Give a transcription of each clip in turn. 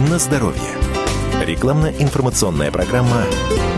на здоровье. Рекламно-информационная программа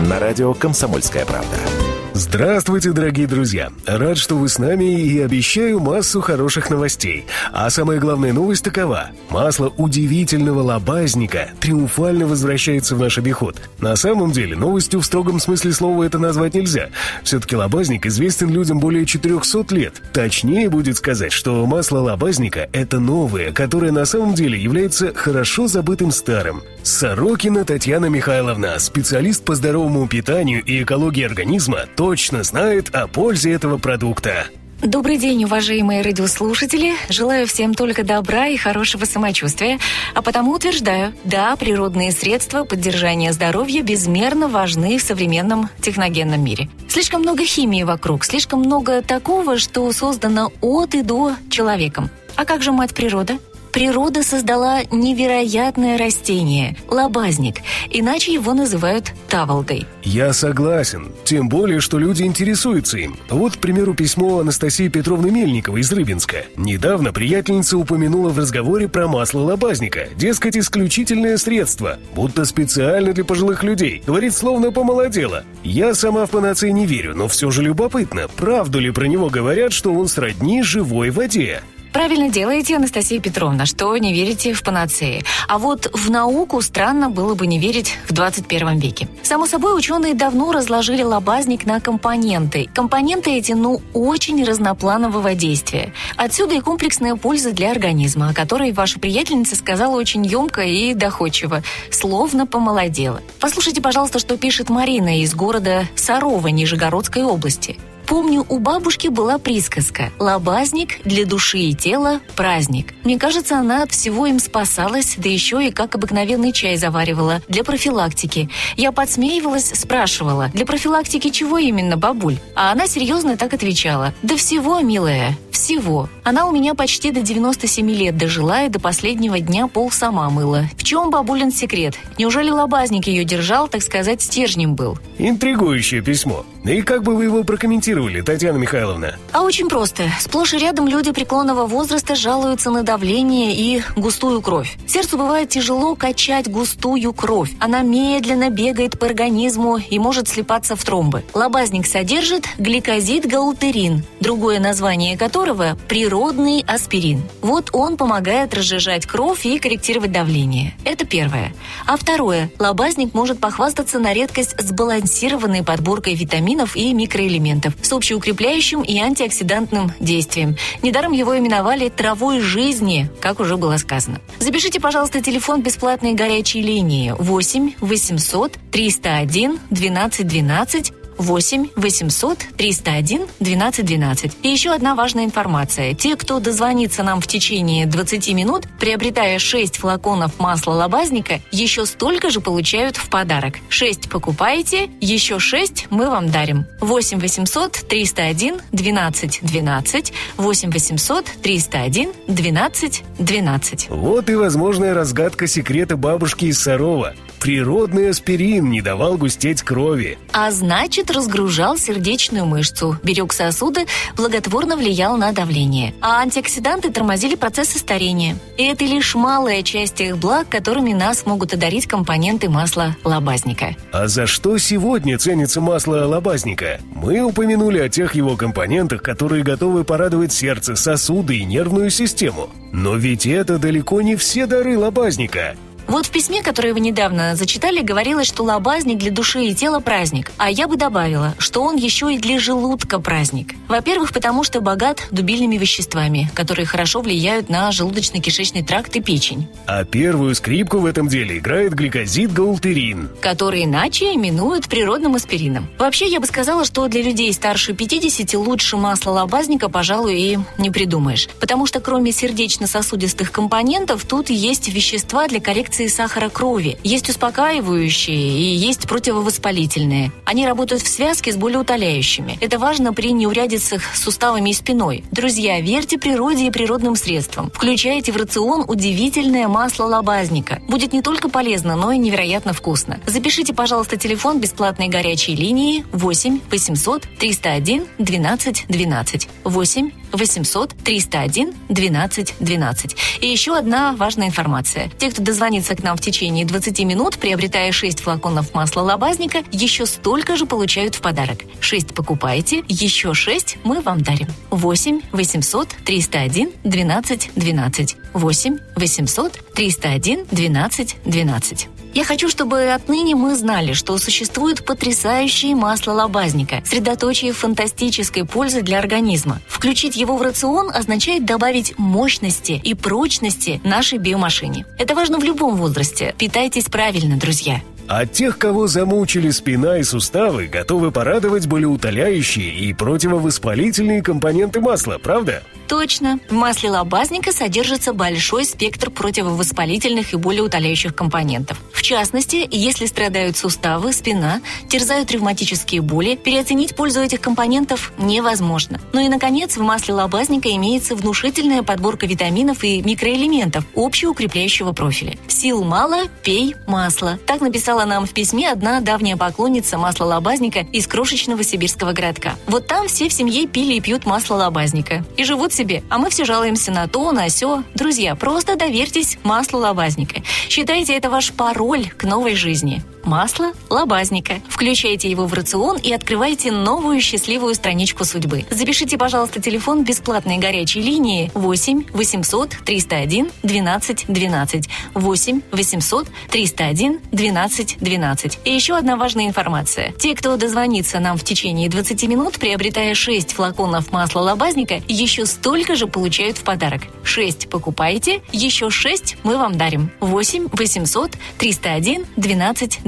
на радио «Комсомольская правда». Здравствуйте, дорогие друзья! Рад, что вы с нами и обещаю массу хороших новостей. А самая главная новость такова. Масло удивительного лобазника триумфально возвращается в наш обиход. На самом деле, новостью в строгом смысле слова это назвать нельзя. Все-таки лобазник известен людям более 400 лет. Точнее будет сказать, что масло лобазника – это новое, которое на самом деле является хорошо забытым старым. Сорокина Татьяна Михайловна, специалист по здоровому питанию и экологии организма, точно знает о пользе этого продукта. Добрый день, уважаемые радиослушатели. Желаю всем только добра и хорошего самочувствия. А потому утверждаю, да, природные средства поддержания здоровья безмерно важны в современном техногенном мире. Слишком много химии вокруг, слишком много такого, что создано от и до человеком. А как же мать природа? Природа создала невероятное растение – лобазник, иначе его называют таволгой. Я согласен, тем более, что люди интересуются им. Вот, к примеру, письмо Анастасии Петровны Мельниковой из Рыбинска. Недавно приятельница упомянула в разговоре про масло лобазника. Дескать, исключительное средство, будто специально для пожилых людей. Говорит, словно помолодела. Я сама в панацеи не верю, но все же любопытно, правду ли про него говорят, что он сродни живой воде. Правильно делаете, Анастасия Петровна, что не верите в панацеи. А вот в науку странно было бы не верить в 21 веке. Само собой, ученые давно разложили лобазник на компоненты. Компоненты эти, ну, очень разнопланового действия. Отсюда и комплексная польза для организма, о которой ваша приятельница сказала очень емко и доходчиво, словно помолодела. Послушайте, пожалуйста, что пишет Марина из города Сарова Нижегородской области. Помню, у бабушки была присказка «Лобазник для души и тела – праздник». Мне кажется, она от всего им спасалась, да еще и как обыкновенный чай заваривала для профилактики. Я подсмеивалась, спрашивала, для профилактики чего именно, бабуль? А она серьезно так отвечала, да всего, милая, всего. Она у меня почти до 97 лет дожила и до последнего дня пол сама мыла. В чем бабулин секрет? Неужели лобазник ее держал, так сказать, стержнем был? Интригующее письмо. И как бы вы его прокомментировали, Татьяна Михайловна? А очень просто. Сплошь и рядом люди преклонного возраста жалуются на давление и густую кровь. Сердцу бывает тяжело качать густую кровь. Она медленно бегает по организму и может слипаться в тромбы. Лобазник содержит гликозид-гаултерин, другое название которого – природный аспирин. Вот он помогает разжижать кровь и корректировать давление. Это первое. А второе – лобазник может похвастаться на редкость сбалансированной подборкой витаминов и микроэлементов с общеукрепляющим и антиоксидантным действием. Недаром его именовали «травой жизни», как уже было сказано. Запишите, пожалуйста, телефон бесплатной горячей линии 8 800 301 12 12 8 800 301 12 12. И еще одна важная информация. Те, кто дозвонится нам в течение 20 минут, приобретая 6 флаконов масла лобазника, еще столько же получают в подарок. 6 покупаете, еще 6 мы вам дарим. 8 800 301 12 12 8 800 301 12 12. Вот и возможная разгадка секрета бабушки из Сарова. Природный аспирин не давал густеть крови. А значит, разгружал сердечную мышцу, берег сосуды, благотворно влиял на давление. А антиоксиданты тормозили процессы старения. И это лишь малая часть тех благ, которыми нас могут одарить компоненты масла лобазника. А за что сегодня ценится масло лобазника? Мы упомянули о тех его компонентах, которые готовы порадовать сердце, сосуды и нервную систему. Но ведь это далеко не все дары лобазника. Вот в письме, которое вы недавно зачитали, говорилось, что лобазник для души и тела праздник. А я бы добавила, что он еще и для желудка праздник. Во-первых, потому что богат дубильными веществами, которые хорошо влияют на желудочно-кишечный тракт и печень. А первую скрипку в этом деле играет гликозид гаултерин, который иначе именуют природным аспирином. Вообще, я бы сказала, что для людей старше 50 лучше масла лобазника, пожалуй, и не придумаешь. Потому что кроме сердечно-сосудистых компонентов, тут есть вещества для коррекции коррекции сахара крови. Есть успокаивающие и есть противовоспалительные. Они работают в связке с болеутоляющими. Это важно при неурядицах с суставами и спиной. Друзья, верьте природе и природным средствам. Включайте в рацион удивительное масло лобазника. Будет не только полезно, но и невероятно вкусно. Запишите, пожалуйста, телефон бесплатной горячей линии 8 800 301 12 12 8 800 301 12 12. И еще одна важная информация. Те, кто дозвонится к нам в течение 20 минут, приобретая 6 флаконов масла лобазника, еще столько же получают в подарок. 6 покупаете, еще 6 мы вам дарим. 8 800 301 12 12. 8 800 301 12 12. Я хочу, чтобы отныне мы знали, что существует потрясающее масло лобазника, средоточие фантастической пользы для организма. Включить его в рацион означает добавить мощности и прочности нашей биомашине. Это важно в любом возрасте. Питайтесь правильно, друзья. А тех, кого замучили спина и суставы, готовы порадовать болеутоляющие и противовоспалительные компоненты масла, правда? Точно. В масле лобазника содержится большой спектр противовоспалительных и болеутоляющих компонентов. В частности, если страдают суставы, спина, терзают ревматические боли, переоценить пользу этих компонентов невозможно. Ну и, наконец, в масле лобазника имеется внушительная подборка витаминов и микроэлементов общеукрепляющего профиля. Сил мало – пей масло. Так написала нам в письме одна давняя поклонница масла лобазника из крошечного сибирского городка. Вот там все в семье пили и пьют масло лобазника. И живут себе, а мы все жалуемся на то, на сё. Друзья, просто доверьтесь маслу лобазника. Считайте это ваш пароль к новой жизни масло лобазника. Включайте его в рацион и открывайте новую счастливую страничку судьбы. Запишите, пожалуйста, телефон бесплатной горячей линии 8 800 301 12 12 8 800 301 12 12. И еще одна важная информация. Те, кто дозвонится нам в течение 20 минут, приобретая 6 флаконов масла лобазника, еще столько же получают в подарок. 6 покупаете, еще 6 мы вам дарим. 8 800 301 12 12.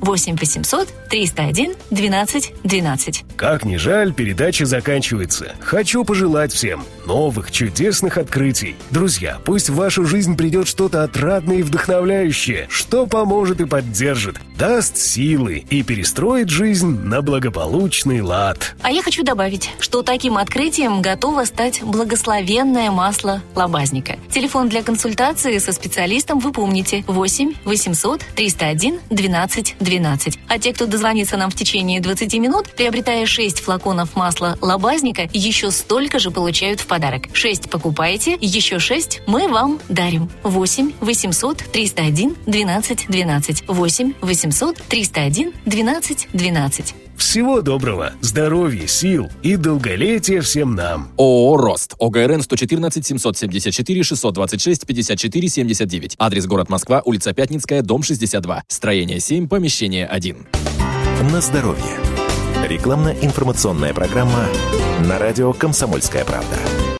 8 800 301 12 12. Как ни жаль, передача заканчивается. Хочу пожелать всем новых чудесных открытий. Друзья, пусть в вашу жизнь придет что-то отрадное и вдохновляющее, что поможет и поддержит, даст силы и перестроит жизнь на благополучный лад. А я хочу добавить, что таким открытием готово стать благословенное масло лобазника. Телефон для консультации со специалистом вы помните 8 800 301 12 12. А те, кто дозвонится нам в течение 20 минут, приобретая 6 флаконов масла лобазника, еще столько же получают в подарок. 6 покупаете, еще 6 мы вам дарим. 8 800 301 12 12. 8 800 301 12 12. Всего доброго, здоровья, сил и долголетия всем нам. ООО «Рост». ОГРН 114 774 626 54 79. Адрес город Москва, улица Пятницкая, дом 62. Строение 7, помещение 1. На здоровье. Рекламно-информационная программа на радио «Комсомольская правда».